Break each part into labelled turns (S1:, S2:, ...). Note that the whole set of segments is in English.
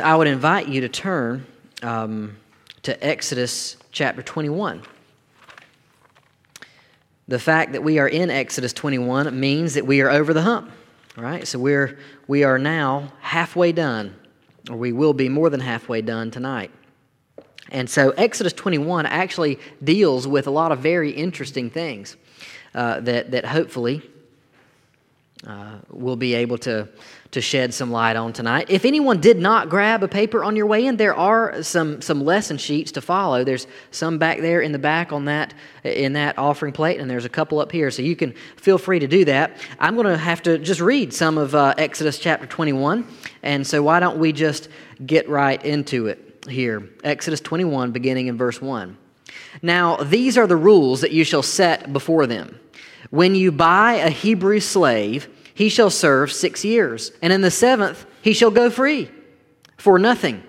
S1: I would invite you to turn um, to Exodus chapter 21. The fact that we are in Exodus 21 means that we are over the hump, right? So we're, we are now halfway done, or we will be more than halfway done tonight. And so Exodus 21 actually deals with a lot of very interesting things uh, that, that hopefully uh, we'll be able to, to shed some light on tonight. If anyone did not grab a paper on your way in, there are some, some lesson sheets to follow. There's some back there in the back on that in that offering plate, and there's a couple up here, so you can feel free to do that. I'm going to have to just read some of uh, Exodus chapter 21, and so why don't we just get right into it here? Exodus 21, beginning in verse 1. Now, these are the rules that you shall set before them. When you buy a Hebrew slave, he shall serve six years, and in the seventh he shall go free for nothing.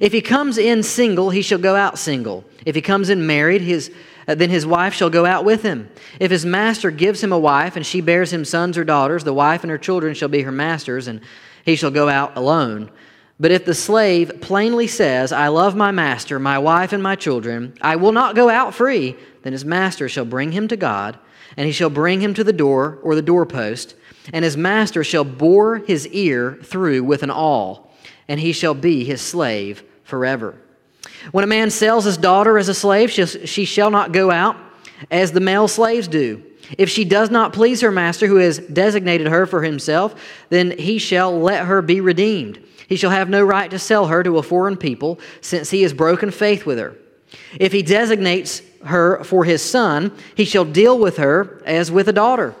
S1: If he comes in single, he shall go out single. If he comes in married, his, uh, then his wife shall go out with him. If his master gives him a wife, and she bears him sons or daughters, the wife and her children shall be her master's, and he shall go out alone. But if the slave plainly says, I love my master, my wife, and my children, I will not go out free, then his master shall bring him to God and he shall bring him to the door or the doorpost, and his master shall bore his ear through with an awl, and he shall be his slave forever. When a man sells his daughter as a slave, she shall not go out as the male slaves do. If she does not please her master who has designated her for himself, then he shall let her be redeemed. He shall have no right to sell her to a foreign people, since he has broken faith with her. If he designates her for his son, he shall deal with her as with a daughter.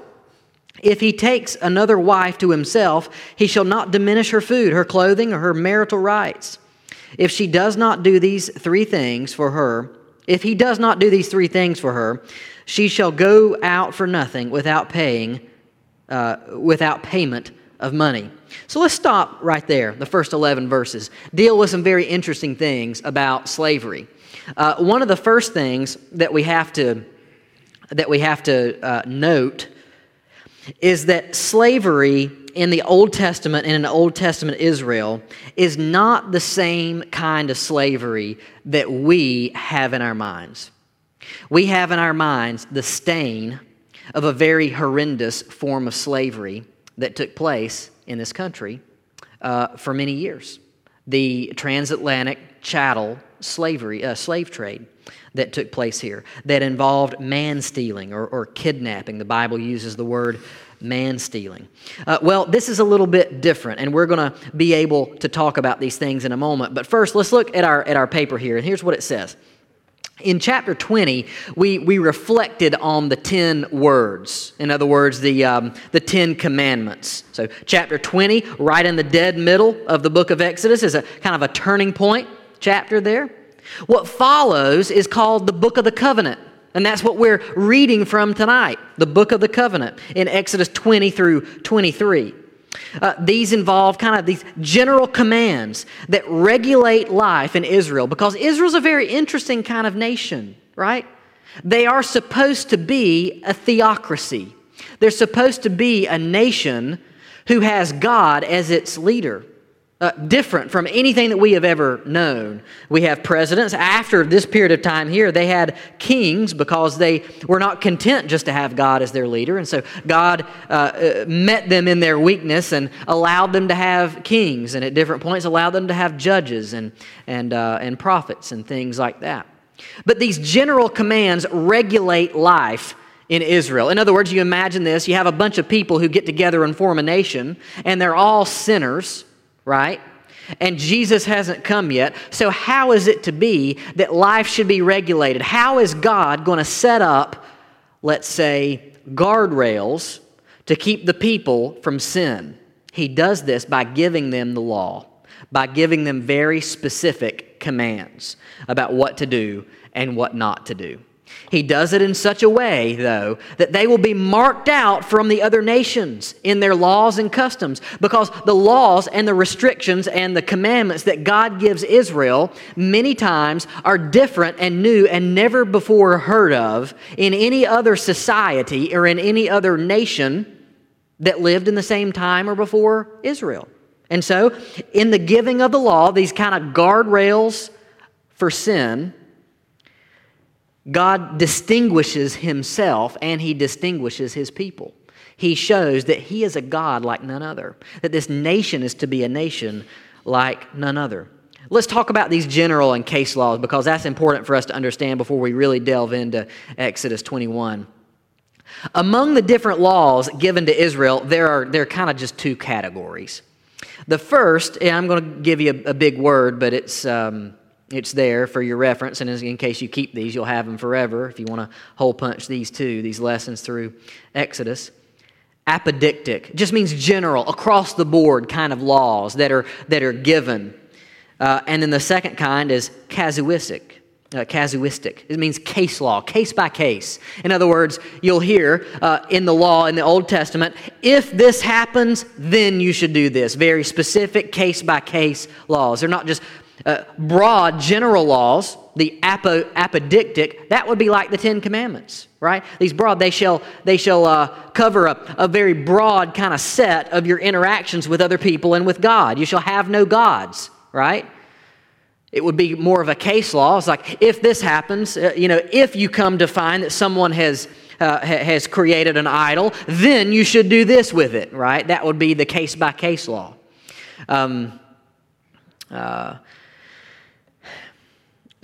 S1: If he takes another wife to himself, he shall not diminish her food, her clothing, or her marital rights. If she does not do these three things for her, if he does not do these three things for her, she shall go out for nothing without paying, uh, without payment of money. So let's stop right there, the first 11 verses. Deal with some very interesting things about slavery. Uh, one of the first things that we have to that we have to uh, note is that slavery in the Old Testament and in Old Testament Israel is not the same kind of slavery that we have in our minds. We have in our minds the stain of a very horrendous form of slavery that took place in this country uh, for many years. The transatlantic chattel slavery, uh, slave trade that took place here that involved man stealing or, or kidnapping. The Bible uses the word man stealing. Uh, well, this is a little bit different, and we're going to be able to talk about these things in a moment. But first, let's look at our, at our paper here, and here's what it says. In chapter 20, we, we reflected on the 10 words. In other words, the, um, the 10 commandments. So, chapter 20, right in the dead middle of the book of Exodus, is a kind of a turning point chapter there. What follows is called the Book of the Covenant. And that's what we're reading from tonight the Book of the Covenant in Exodus 20 through 23. Uh, these involve kind of these general commands that regulate life in Israel because Israel's a very interesting kind of nation, right? They are supposed to be a theocracy. They're supposed to be a nation who has God as its leader uh, different from anything that we have ever known. We have presidents. After this period of time here, they had kings because they were not content just to have God as their leader. And so God uh, uh, met them in their weakness and allowed them to have kings, and at different points allowed them to have judges and, and, uh, and prophets and things like that. But these general commands regulate life in Israel. In other words, you imagine this you have a bunch of people who get together and form a nation, and they're all sinners right? And Jesus hasn't come yet. So, how is it to be that life should be regulated? How is God going to set up, let's say, guardrails to keep the people from sin? He does this by giving them the law, by giving them very specific commands about what to do and what not to do. He does it in such a way, though, that they will be marked out from the other nations in their laws and customs because the laws and the restrictions and the commandments that God gives Israel many times are different and new and never before heard of in any other society or in any other nation that lived in the same time or before Israel. And so, in the giving of the law, these kind of guardrails for sin, God distinguishes himself and he distinguishes his people. He shows that he is a God like none other, that this nation is to be a nation like none other. Let's talk about these general and case laws because that's important for us to understand before we really delve into Exodus 21. Among the different laws given to Israel, there are, there are kind of just two categories. The first, and I'm going to give you a, a big word, but it's, um, it's there for your reference, and in case you keep these, you'll have them forever if you want to hole punch these two, these lessons through Exodus. Apodictic just means general, across the board kind of laws that are, that are given. Uh, and then the second kind is casuistic. Uh, casuistic. It means case law, case by case. In other words, you'll hear uh, in the law in the Old Testament, if this happens, then you should do this. Very specific case by case laws. They're not just uh, broad general laws, the apo, apodictic, that would be like the Ten Commandments, right? These broad, they shall, they shall uh, cover a, a very broad kind of set of your interactions with other people and with God. You shall have no gods, right? It would be more of a case law. It's like if this happens, uh, you know, if you come to find that someone has uh, has created an idol, then you should do this with it, right? That would be the case by case law. Um, uh,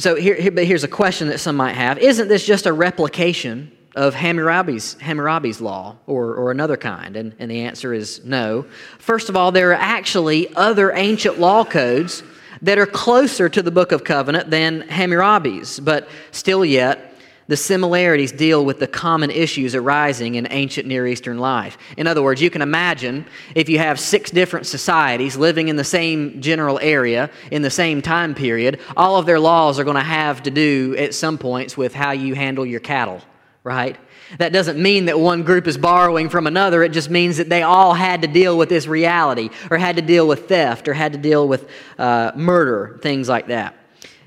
S1: so here, here, but here's a question that some might have: Isn't this just a replication of Hammurabi's, Hammurabi's law or, or another kind? And, and the answer is no. First of all, there are actually other ancient law codes that are closer to the Book of Covenant than Hammurabi's, but still yet, the similarities deal with the common issues arising in ancient Near Eastern life. In other words, you can imagine if you have six different societies living in the same general area in the same time period, all of their laws are going to have to do at some points with how you handle your cattle, right? That doesn't mean that one group is borrowing from another. It just means that they all had to deal with this reality, or had to deal with theft, or had to deal with uh, murder, things like that.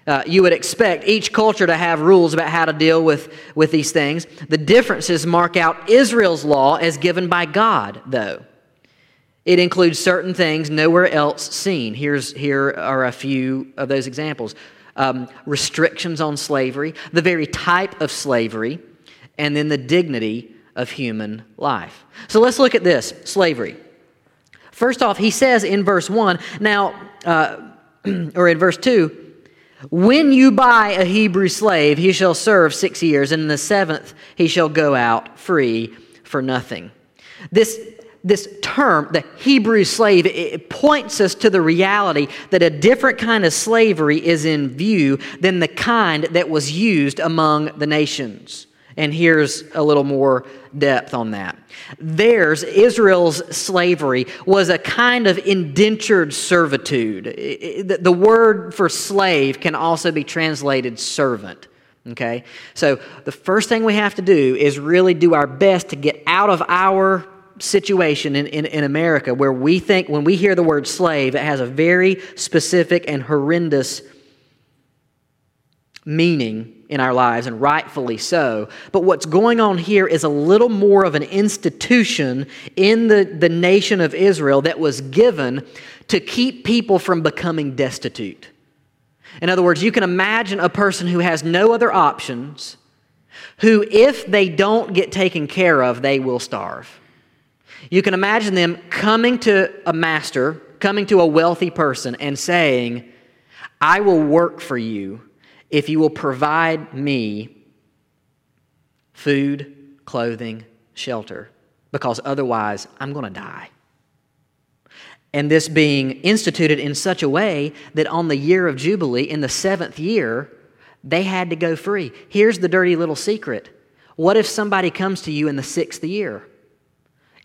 S1: Uh, you would expect each culture to have rules about how to deal with, with these things. The differences mark out Israel's law as given by God, though. It includes certain things nowhere else seen. Here's, here are a few of those examples um, restrictions on slavery, the very type of slavery and then the dignity of human life. So let's look at this slavery. First off, he says in verse 1, now, uh, or in verse 2, when you buy a Hebrew slave, he shall serve six years, and in the seventh he shall go out free for nothing. This, this term, the Hebrew slave, it points us to the reality that a different kind of slavery is in view than the kind that was used among the nations. And here's a little more depth on that. Theirs, Israel's slavery, was a kind of indentured servitude. The word for slave can also be translated servant. Okay? So the first thing we have to do is really do our best to get out of our situation in, in, in America where we think, when we hear the word slave, it has a very specific and horrendous meaning in our lives, and rightfully so. But what's going on here is a little more of an institution in the, the nation of Israel that was given to keep people from becoming destitute. In other words, you can imagine a person who has no other options, who, if they don't get taken care of, they will starve. You can imagine them coming to a master, coming to a wealthy person, and saying, I will work for you if you will provide me food, clothing, shelter, because otherwise I'm going to die. And this being instituted in such a way that on the year of Jubilee, in the seventh year, they had to go free. Here's the dirty little secret what if somebody comes to you in the sixth year?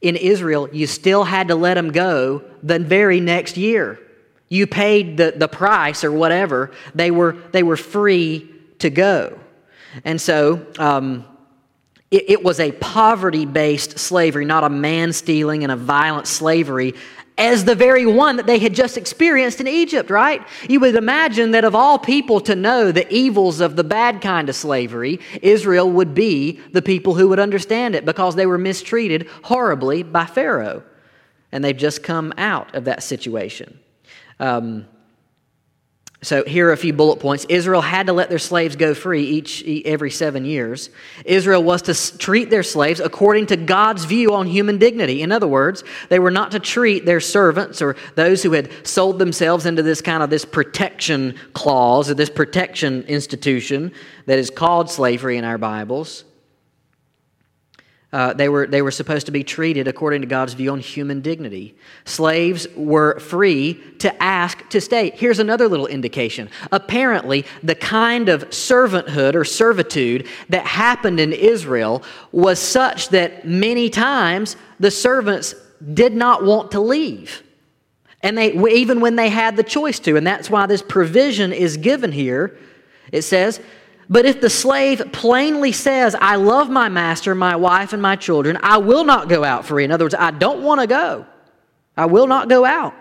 S1: In Israel, you still had to let them go the very next year. You paid the, the price or whatever, they were, they were free to go. And so um, it, it was a poverty based slavery, not a man stealing and a violent slavery as the very one that they had just experienced in Egypt, right? You would imagine that of all people to know the evils of the bad kind of slavery, Israel would be the people who would understand it because they were mistreated horribly by Pharaoh. and they've just come out of that situation. Um, so here are a few bullet points. Israel had to let their slaves go free each every 7 years. Israel was to treat their slaves according to God's view on human dignity. In other words, they were not to treat their servants or those who had sold themselves into this kind of this protection clause or this protection institution that is called slavery in our Bibles. Uh, they, were, they were supposed to be treated according to God's view on human dignity. Slaves were free to ask to stay. Here's another little indication. Apparently, the kind of servanthood or servitude that happened in Israel was such that many times the servants did not want to leave. And they, even when they had the choice to, and that's why this provision is given here. It says, but if the slave plainly says, I love my master, my wife, and my children, I will not go out free. In other words, I don't want to go. I will not go out.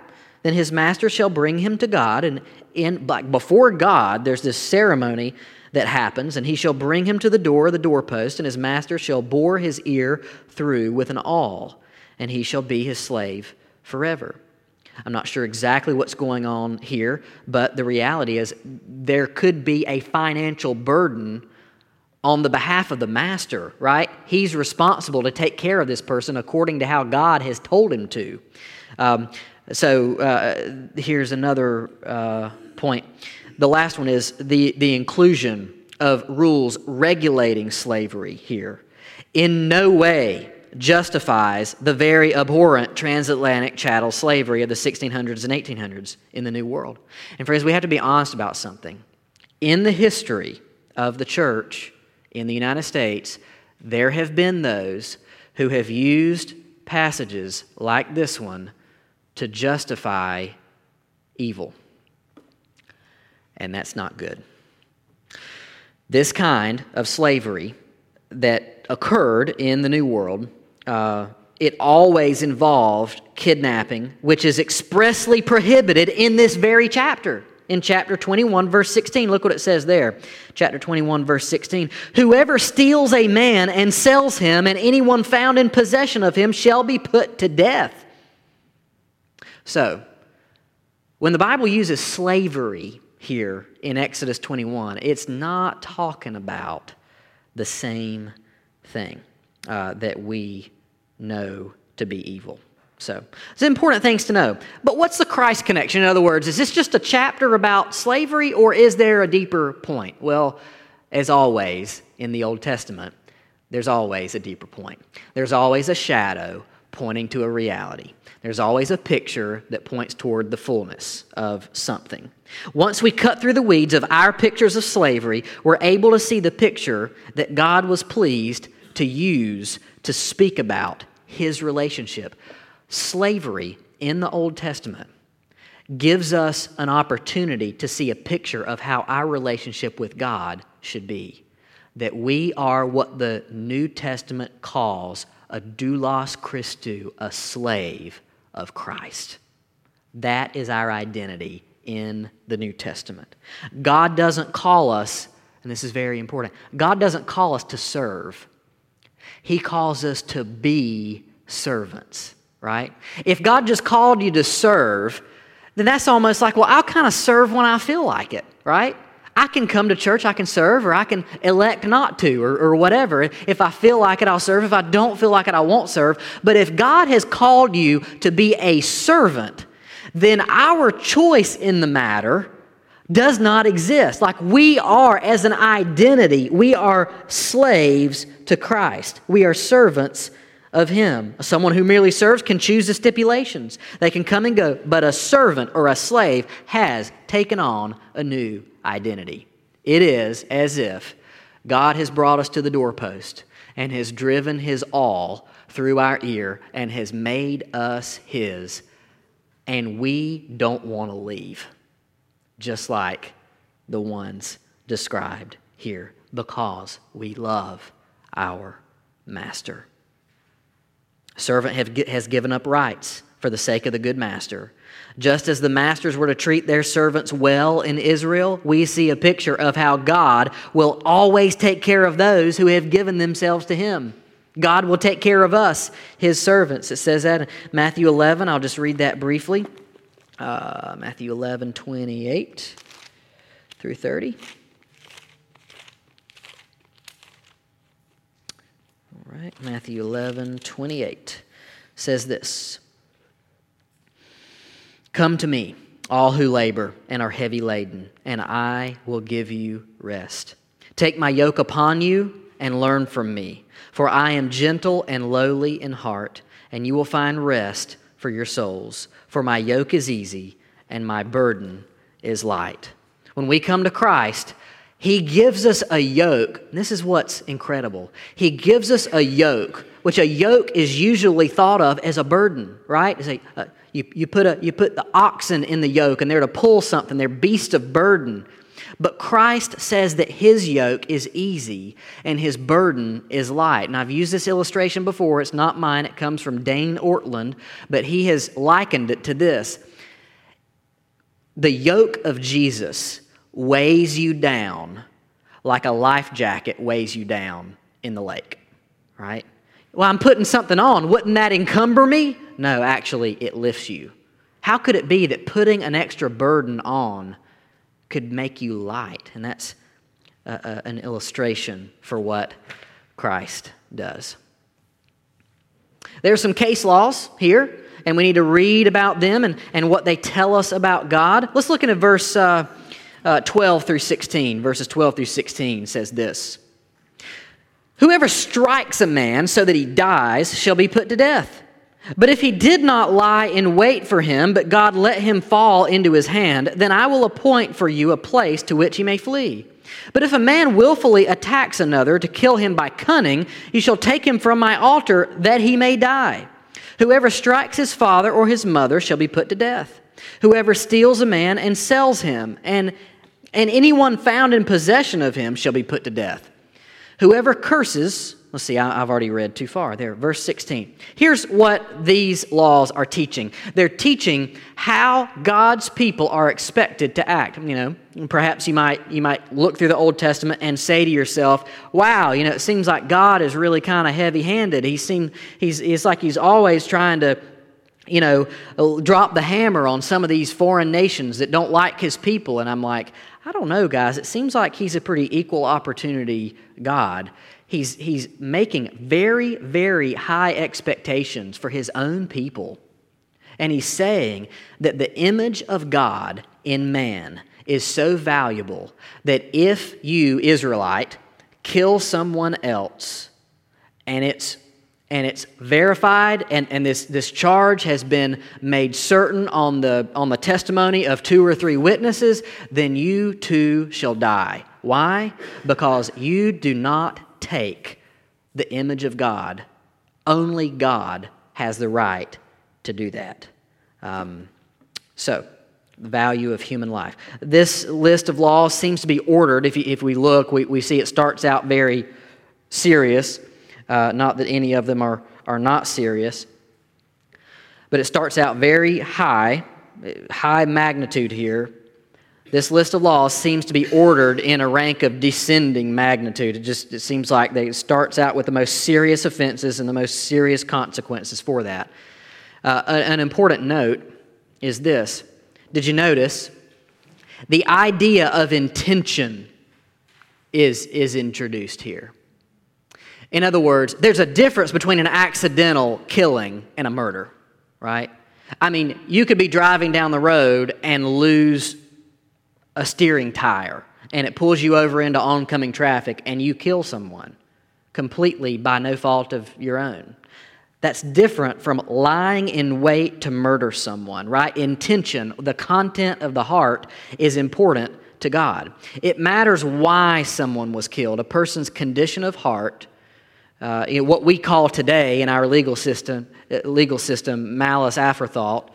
S1: Then his master shall bring him to God. And in, like before God, there's this ceremony that happens, and he shall bring him to the door of the doorpost, and his master shall bore his ear through with an awl, and he shall be his slave forever. I'm not sure exactly what's going on here, but the reality is there could be a financial burden on the behalf of the master, right? He's responsible to take care of this person according to how God has told him to. Um, so uh, here's another uh, point. The last one is the, the inclusion of rules regulating slavery here. In no way justifies the very abhorrent transatlantic chattel slavery of the 1600s and 1800s in the New World. And, friends, we have to be honest about something. In the history of the church in the United States, there have been those who have used passages like this one to justify evil. And that's not good. This kind of slavery that occurred in the New World uh, it always involved kidnapping, which is expressly prohibited in this very chapter. In chapter 21, verse 16, look what it says there. Chapter 21, verse 16. Whoever steals a man and sells him, and anyone found in possession of him shall be put to death. So, when the Bible uses slavery here in Exodus 21, it's not talking about the same thing uh, that we know to be evil. So, it's important things to know. But what's the Christ connection? In other words, is this just a chapter about slavery or is there a deeper point? Well, as always in the Old Testament, there's always a deeper point. There's always a shadow pointing to a reality. There's always a picture that points toward the fullness of something. Once we cut through the weeds of our pictures of slavery, we're able to see the picture that God was pleased to use to speak about his relationship. Slavery in the Old Testament gives us an opportunity to see a picture of how our relationship with God should be. That we are what the New Testament calls a doulos Christou, a slave of Christ. That is our identity in the New Testament. God doesn't call us, and this is very important, God doesn't call us to serve. He calls us to be servants, right? If God just called you to serve, then that's almost like, well, I'll kind of serve when I feel like it, right? I can come to church, I can serve, or I can elect not to, or, or, whatever. If I feel like it, I'll serve. If I don't feel like it, I won't serve. But if God has called you to be a servant, then our choice in the matter does not exist. Like we are, as an identity, we are slaves to Christ. We are servants of Him. Someone who merely serves can choose the stipulations, they can come and go, but a servant or a slave has taken on a new identity. It is as if God has brought us to the doorpost and has driven His awl through our ear and has made us His, and we don't want to leave just like the ones described here, because we love our master. Servant have, has given up rights for the sake of the good master. Just as the masters were to treat their servants well in Israel, we see a picture of how God will always take care of those who have given themselves to Him. God will take care of us, his servants. It says that in Matthew 11. I'll just read that briefly. Uh, Matthew 11, 28 through 30. All right, Matthew 11, 28 says this Come to me, all who labor and are heavy laden, and I will give you rest. Take my yoke upon you and learn from me, for I am gentle and lowly in heart, and you will find rest for your souls. For my yoke is easy and my burden is light. When we come to Christ, He gives us a yoke. This is what's incredible. He gives us a yoke, which a yoke is usually thought of as a burden, right? It's a, uh, you, you, put a, you put the oxen in the yoke and they're to pull something, they're beasts of burden. But Christ says that his yoke is easy and his burden is light. And I've used this illustration before. It's not mine, it comes from Dane Ortlund, but he has likened it to this The yoke of Jesus weighs you down like a life jacket weighs you down in the lake, right? Well, I'm putting something on. Wouldn't that encumber me? No, actually, it lifts you. How could it be that putting an extra burden on could make you light. And that's a, a, an illustration for what Christ does. There are some case laws here, and we need to read about them and, and what they tell us about God. Let's look at verse uh, uh, 12 through 16. Verses 12 through 16 says this Whoever strikes a man so that he dies shall be put to death. But if he did not lie in wait for him, but God let him fall into his hand, then I will appoint for you a place to which he may flee. But if a man wilfully attacks another to kill him by cunning, you shall take him from my altar that he may die. Whoever strikes his father or his mother shall be put to death. Whoever steals a man and sells him, and, and anyone found in possession of him shall be put to death. Whoever curses, Let's see, I've already read too far there. Verse 16. Here's what these laws are teaching they're teaching how God's people are expected to act. You know, perhaps you might, you might look through the Old Testament and say to yourself, wow, you know, it seems like God is really kind of heavy handed. He seem, he's, it's like he's always trying to you know, drop the hammer on some of these foreign nations that don't like his people. And I'm like, I don't know, guys. It seems like he's a pretty equal opportunity God he's, he's making very, very high expectations for his own people. And he's saying that the image of God in man is so valuable that if you, Israelite, kill someone else and it's and it's verified and, and this, this charge has been made certain on the, on the testimony of two or three witnesses, then you too shall die. Why? Because you do not take the image of God. Only God has the right to do that. Um, so, the value of human life. This list of laws seems to be ordered. If, you, if we look, we, we see it starts out very serious. Uh, not that any of them are, are not serious, but it starts out very high, high magnitude here. This list of laws seems to be ordered in a rank of descending magnitude. It just it seems like they, it starts out with the most serious offenses and the most serious consequences for that. Uh, an important note is this Did you notice? The idea of intention is, is introduced here. In other words, there's a difference between an accidental killing and a murder, right? I mean, you could be driving down the road and lose a steering tire and it pulls you over into oncoming traffic and you kill someone completely by no fault of your own. That's different from lying in wait to murder someone, right? Intention, the content of the heart, is important to God. It matters why someone was killed. A person's condition of heart, uh, what we call today in our legal system, uh, legal system, malice aforethought,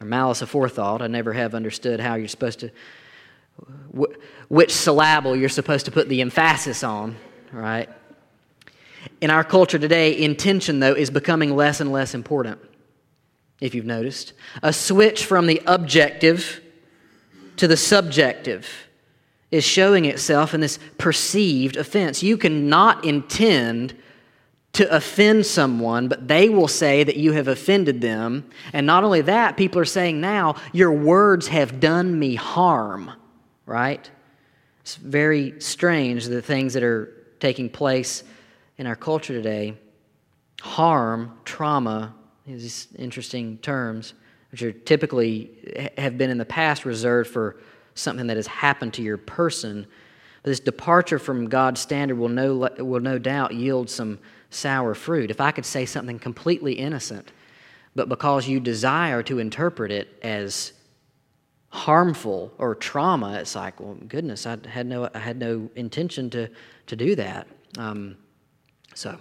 S1: or malice aforethought. I never have understood how you're supposed to which syllable you're supposed to put the emphasis on, right? In our culture today, intention, though, is becoming less and less important, if you've noticed. A switch from the objective to the subjective is showing itself in this perceived offense. You cannot intend to offend someone, but they will say that you have offended them. And not only that, people are saying now, your words have done me harm, right? It's very strange the things that are taking place in our culture today. Harm, trauma, these interesting terms, which are typically have been in the past reserved for something that has happened to your person. But this departure from God's standard will no, will no doubt yield some sour fruit. If I could say something completely innocent, but because you desire to interpret it as harmful or trauma, it's like, well, goodness, I had no, I had no intention to, to do that. Um, so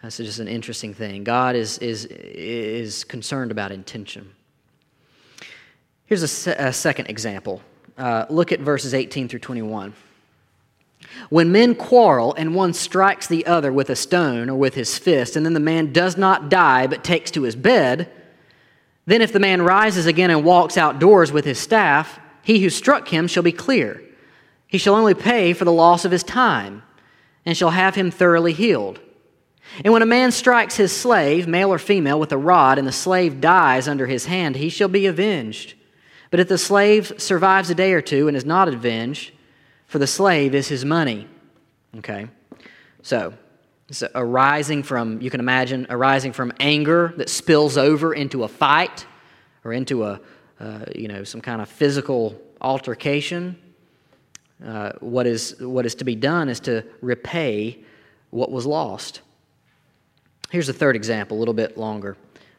S1: that's just an interesting thing. God is, is, is concerned about intention. Here's a, se- a second example. Uh, look at verses 18 through 21. When men quarrel and one strikes the other with a stone or with his fist, and then the man does not die but takes to his bed, then if the man rises again and walks outdoors with his staff, he who struck him shall be clear. He shall only pay for the loss of his time, and shall have him thoroughly healed. And when a man strikes his slave, male or female, with a rod, and the slave dies under his hand, he shall be avenged. But if the slave survives a day or two and is not avenged, for the slave is his money. Okay? So, it's arising from, you can imagine, arising from anger that spills over into a fight or into a, uh, you know, some kind of physical altercation. Uh, what, is, what is to be done is to repay what was lost. Here's a third example, a little bit longer,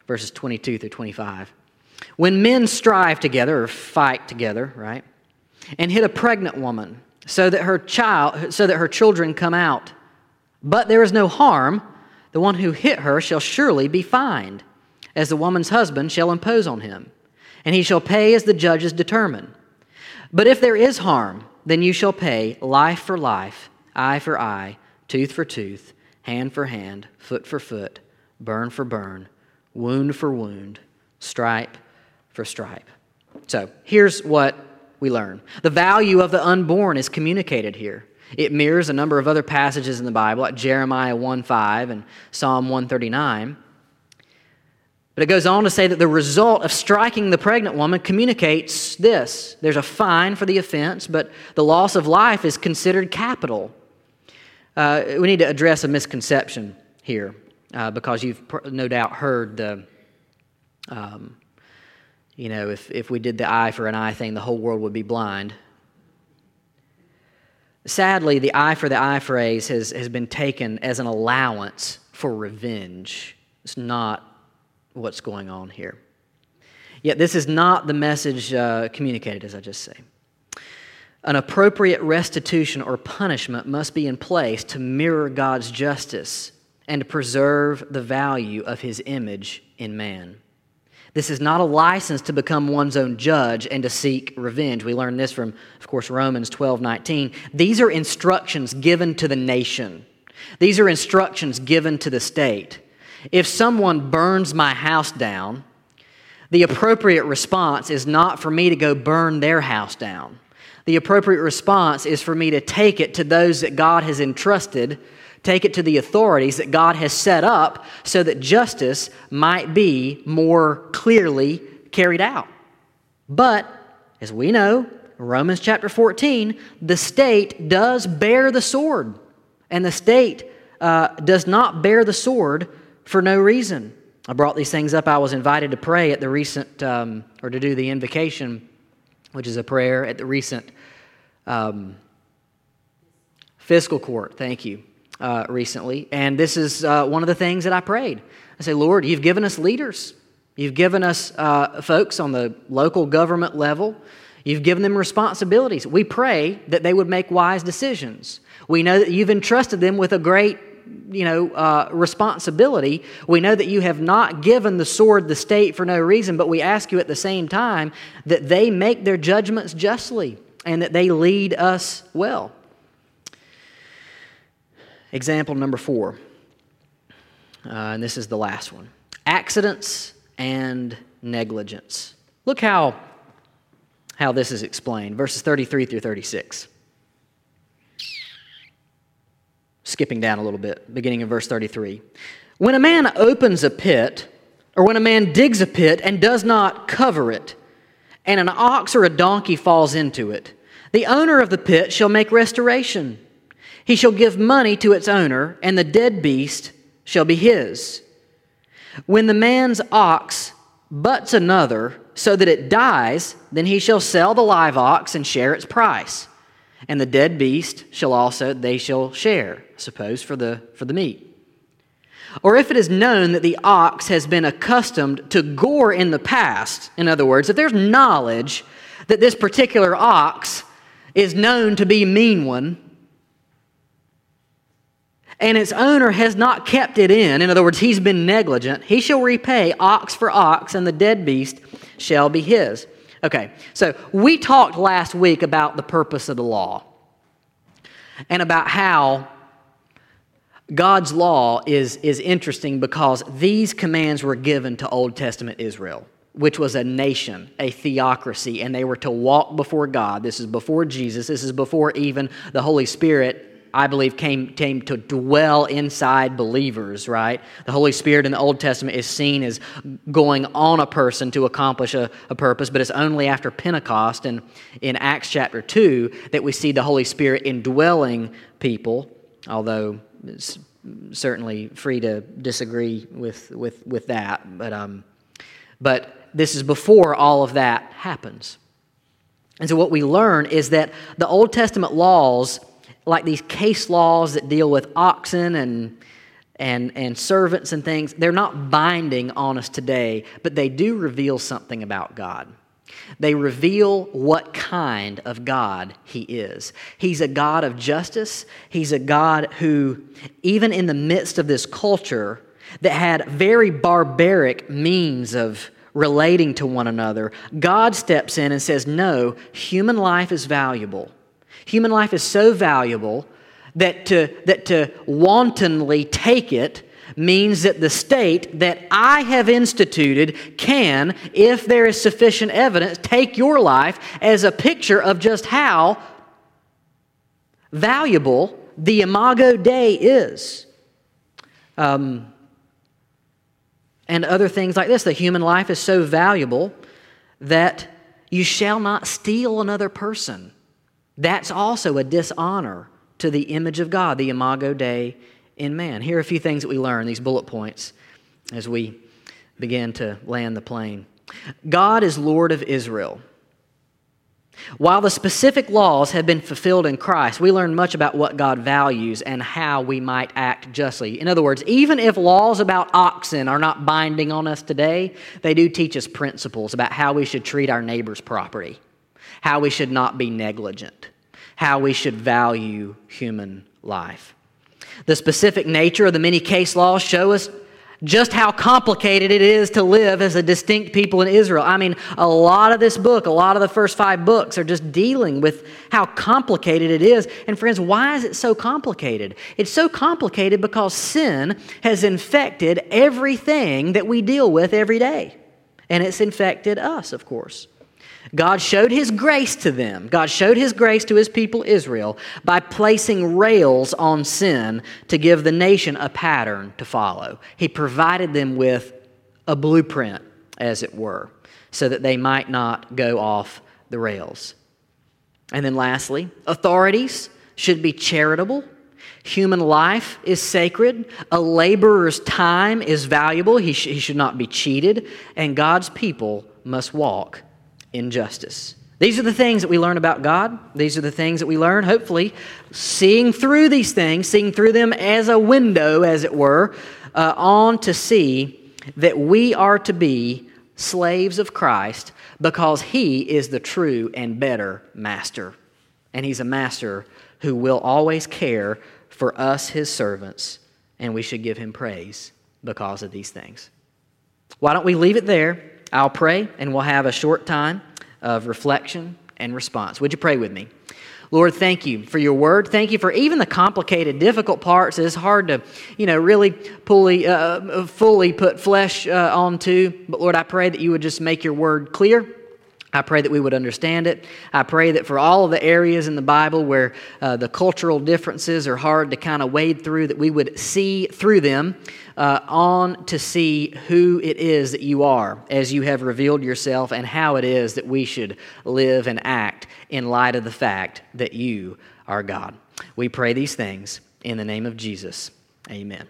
S1: verses 22 through 25. When men strive together or fight together, right, and hit a pregnant woman so that her child so that her children come out but there is no harm the one who hit her shall surely be fined as the woman's husband shall impose on him and he shall pay as the judges determine but if there is harm then you shall pay life for life eye for eye tooth for tooth hand for hand foot for foot burn for burn wound for wound stripe for stripe so here's what we learn. The value of the unborn is communicated here. It mirrors a number of other passages in the Bible, like Jeremiah 1 5 and Psalm 139. But it goes on to say that the result of striking the pregnant woman communicates this there's a fine for the offense, but the loss of life is considered capital. Uh, we need to address a misconception here uh, because you've no doubt heard the um, you know, if, if we did the eye for an eye thing, the whole world would be blind. Sadly, the eye for the eye phrase has, has been taken as an allowance for revenge. It's not what's going on here. Yet, this is not the message uh, communicated, as I just say. An appropriate restitution or punishment must be in place to mirror God's justice and to preserve the value of his image in man. This is not a license to become one's own judge and to seek revenge. We learn this from, of course, Romans 12 19. These are instructions given to the nation, these are instructions given to the state. If someone burns my house down, the appropriate response is not for me to go burn their house down. The appropriate response is for me to take it to those that God has entrusted take it to the authorities that God has set up so that justice might be more clearly carried out. But, as we know, Romans chapter 14, the state does bear the sword. And the state uh, does not bear the sword for no reason. I brought these things up. I was invited to pray at the recent, um, or to do the invocation, which is a prayer at the recent um, fiscal court. Thank you uh, recently, and this is uh, one of the things that I prayed. I say, Lord, you've given us leaders. You've given us uh, folks on the local government level. You've given them responsibilities. We pray that they would make wise decisions. We know that you've entrusted them with a great you know, uh, responsibility. We know that you have not given the sword the state for no reason, but we ask you at the same time that they make their judgments justly and that they lead us well. Example number four, uh, and this is the last one accidents and negligence. Look how, how this is explained verses 33 through 36. skipping down a little bit, beginning in verse 33. When a man opens a pit, or when a man digs a pit and does not cover it, and an ox or a donkey falls into it, the owner of the pit shall make restoration. He shall give money to its owner, and the dead beast shall be his. When the man's ox butts another so that it dies, then he shall sell the live ox and share its price. And the dead beast shall also, they shall share, suppose, for the, for the meat. Or if it is known that the ox has been accustomed to gore in the past, in other words, if there's knowledge that this particular ox is known to be a mean one, and its owner has not kept it in, in other words, he's been negligent, he shall repay ox for ox, and the dead beast shall be his. Okay, so we talked last week about the purpose of the law and about how God's law is, is interesting because these commands were given to Old Testament Israel, which was a nation, a theocracy, and they were to walk before God. This is before Jesus, this is before even the Holy Spirit I believe, came, came to dwell inside believers, right? The Holy Spirit in the Old Testament is seen as going on a person to accomplish a, a purpose, but it's only after Pentecost and in Acts chapter 2 that we see the Holy Spirit indwelling people, although it's certainly free to disagree with, with, with that. But, um, but this is before all of that happens. And so, what we learn is that the Old Testament laws like these case laws that deal with oxen and and, and servants and things, they're not binding on us today, but they do reveal something about God. They reveal what kind of God He is. He's a God of justice. He's a God who, even in the midst of this culture that had very barbaric means of relating to one another, God steps in and says, No, human life is valuable. Human life is so valuable that to, that to wantonly take it means that the state that I have instituted can, if there is sufficient evidence, take your life as a picture of just how valuable the Imago Dei is. Um, and other things like this. The human life is so valuable that you shall not steal another person. That's also a dishonor to the image of God, the imago Dei in man. Here are a few things that we learn, these bullet points, as we begin to land the plane. God is Lord of Israel. While the specific laws have been fulfilled in Christ, we learn much about what God values and how we might act justly. In other words, even if laws about oxen are not binding on us today, they do teach us principles about how we should treat our neighbor's property how we should not be negligent, how we should value human life. The specific nature of the many case laws show us just how complicated it is to live as a distinct people in Israel. I mean, a lot of this book, a lot of the first five books are just dealing with how complicated it is. And friends, why is it so complicated? It's so complicated because sin has infected everything that we deal with every day. And it's infected us, of course. God showed his grace to them. God showed his grace to his people Israel by placing rails on sin to give the nation a pattern to follow. He provided them with a blueprint, as it were, so that they might not go off the rails. And then lastly, authorities should be charitable. Human life is sacred. A laborer's time is valuable. He, sh- he should not be cheated. And God's people must walk injustice. These are the things that we learn about God. These are the things that we learn, hopefully, seeing through these things, seeing through them as a window, as it were, uh, on to see that we are to be slaves of Christ because He is the true and better master. And He's a master who will always care for us, His servants, and we should give Him praise because of these things. Why don't we leave it there? I'll pray, and we'll have a short time of reflection and response. Would you pray with me? Lord, thank you for your word. Thank you for even the complicated, difficult parts. It's hard to, you know, really fully, uh, fully put flesh uh, onto. But Lord, I pray that you would just make your word clear. I pray that we would understand it. I pray that for all of the areas in the Bible where uh, the cultural differences are hard to kind of wade through, that we would see through them uh, on to see who it is that you are as you have revealed yourself and how it is that we should live and act in light of the fact that you are God. We pray these things in the name of Jesus. Amen.